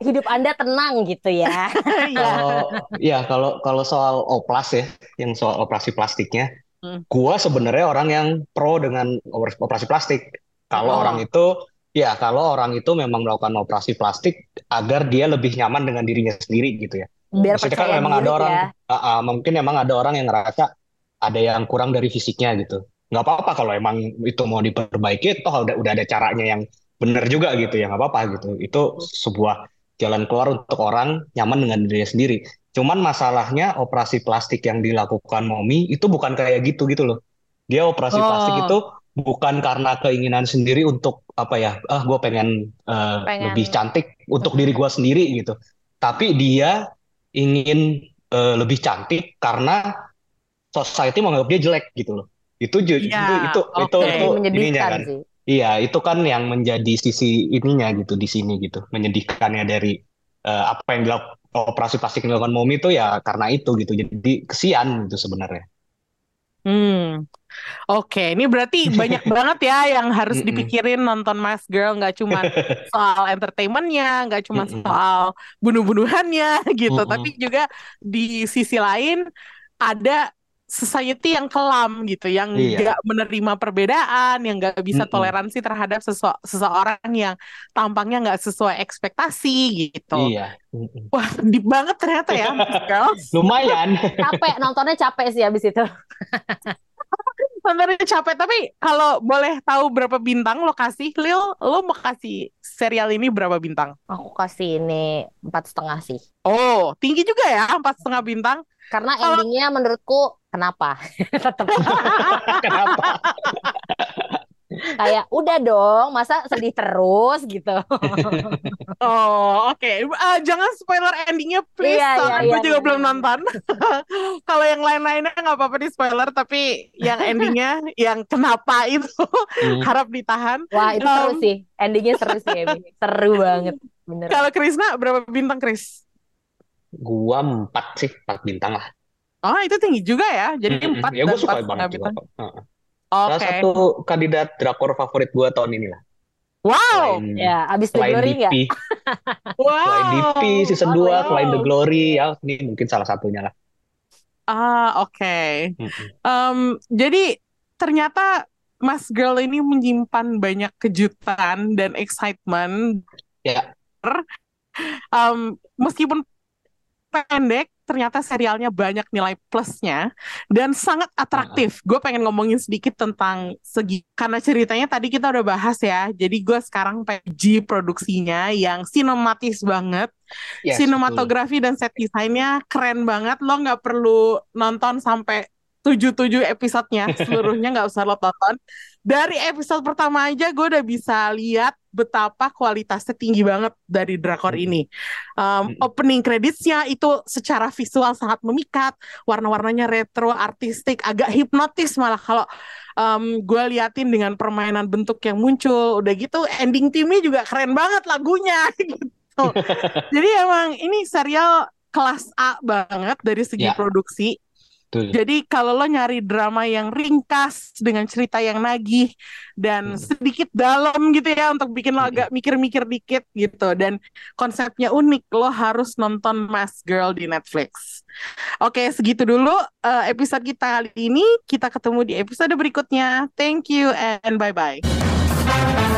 hidup Anda tenang gitu ya. Iya. Kalau ya kalau kalau soal oplas ya, yang soal operasi plastiknya, Hmm. gua sebenarnya orang yang pro dengan oper- operasi plastik. Kalau Oh. orang itu ya kalau orang itu memang melakukan operasi plastik agar dia lebih nyaman dengan dirinya sendiri gitu ya. Biar Maksudnya kan percaya memang ada orang, ya. Ah, ah, mungkin memang ada orang yang ngerasa ada yang kurang dari fisiknya gitu. Nggak apa-apa kalau emang itu mau diperbaiki, toh udah, udah ada caranya yang benar juga gitu ya, nggak apa-apa gitu. Itu sebuah jalan keluar untuk orang nyaman dengan dirinya sendiri. Cuman masalahnya operasi plastik yang dilakukan Momi itu bukan kayak gitu gitu loh. Dia operasi Oh. plastik itu bukan karena keinginan sendiri untuk apa ya, ah gue pengen, eh, Pengen- lebih cantik untuk diri gue sendiri gitu. Tapi dia ingin eh, lebih cantik karena society menganggap dia jelek gitu loh. Itu ju- Iya, itu itu itu oke. itu ininya kan. sih. Iya, itu kan yang menjadi sisi ininya gitu di sini gitu. Menyedihkannya dari eh, apa yang dilakukan operasi plastik yang dilakukan Momi itu ya karena itu gitu. Jadi kesian gitu sebenarnya. Hmm. Oke, ini berarti banyak banget ya yang harus dipikirin nonton Mas Girl, nggak cuma soal entertainmentnya, nggak cuma soal bunuh-bunuhannya gitu, tapi juga di sisi lain ada society yang kelam gitu, yang Iya. nggak menerima perbedaan, yang nggak bisa Mm-mm. toleransi terhadap sesua- seseorang yang tampangnya nggak sesuai ekspektasi gitu. Iya. Mm-mm. Wah, deep banget ternyata ya. Lumayan. Capek nontonnya capek sih habis itu. Nontonnya capek, tapi kalau boleh tahu berapa bintang lo kasih, Lil, lo mau kasih serial ini berapa bintang? Aku kasih ini empat setengah sih. Oh, tinggi juga ya, empat setengah bintang. Karena endingnya menurutku kenapa? Tetap Kenapa? kayak udah dong, masa sedih terus gitu. Oh, oke. Eh, jangan spoiler endingnya, please. Iya, iya, Soalnya iya, gue juga iya. belum nonton. Kalau yang lain-lainnya nggak apa-apa di spoiler, tapi yang endingnya, yang kenapa itu Hmm. harap ditahan. Wah, itu seru Um, sih. Endingnya seru sih, Emi. Seru banget. Bener. Kalau Krisna berapa bintang, Kris? Gua empat sih, empat bintang lah. Oh, itu tinggi juga ya. Jadi Mm-mm. empat Ya gue suka banget juga. Heeh. Oke. Salah satu kandidat drakor favorit gua tahun ini lah. Wow. Selain Ya, abis The Glory nggak? DP, Wow. selain DP season Oh, 2, wow. selain The Glory, ya ini mungkin salah satunya lah. Ah, oke. Mm-mm. Em, jadi ternyata Mas Girl ini menyimpan banyak kejutan dan excitement. Ya. Em, meskipun pendek, ternyata serialnya banyak nilai plusnya dan sangat atraktif. Gue pengen ngomongin sedikit tentang segi karena ceritanya tadi kita udah bahas ya. Jadi gue sekarang PG produksinya yang sinematis banget. Yes, Sinematografi dan set desainnya keren banget. Lo nggak perlu nonton sampai tujuh-tujuh episodenya seluruhnya nggak usah lo tonton. Dari episode pertama aja gue udah bisa lihat betapa kualitasnya tinggi banget dari drakor ini. Um, opening creditsnya itu secara visual sangat memikat, warna-warnanya retro, artistik, agak hipnotis malah kalau um, gue liatin dengan permainan bentuk yang muncul. Udah gitu ending timnya juga keren banget lagunya gitu. Jadi emang ini serial kelas A banget dari segi Ya. produksi. Betul. Jadi kalau lo nyari drama yang ringkas dengan cerita yang nagih dan Hmm. sedikit dalam gitu ya untuk bikin lo Hmm. agak mikir-mikir dikit gitu dan konsepnya unik, lo harus nonton Mask Girl di Netflix. Oke, segitu dulu eh, episode kita kali ini. Kita ketemu di episode berikutnya. Thank you and bye-bye.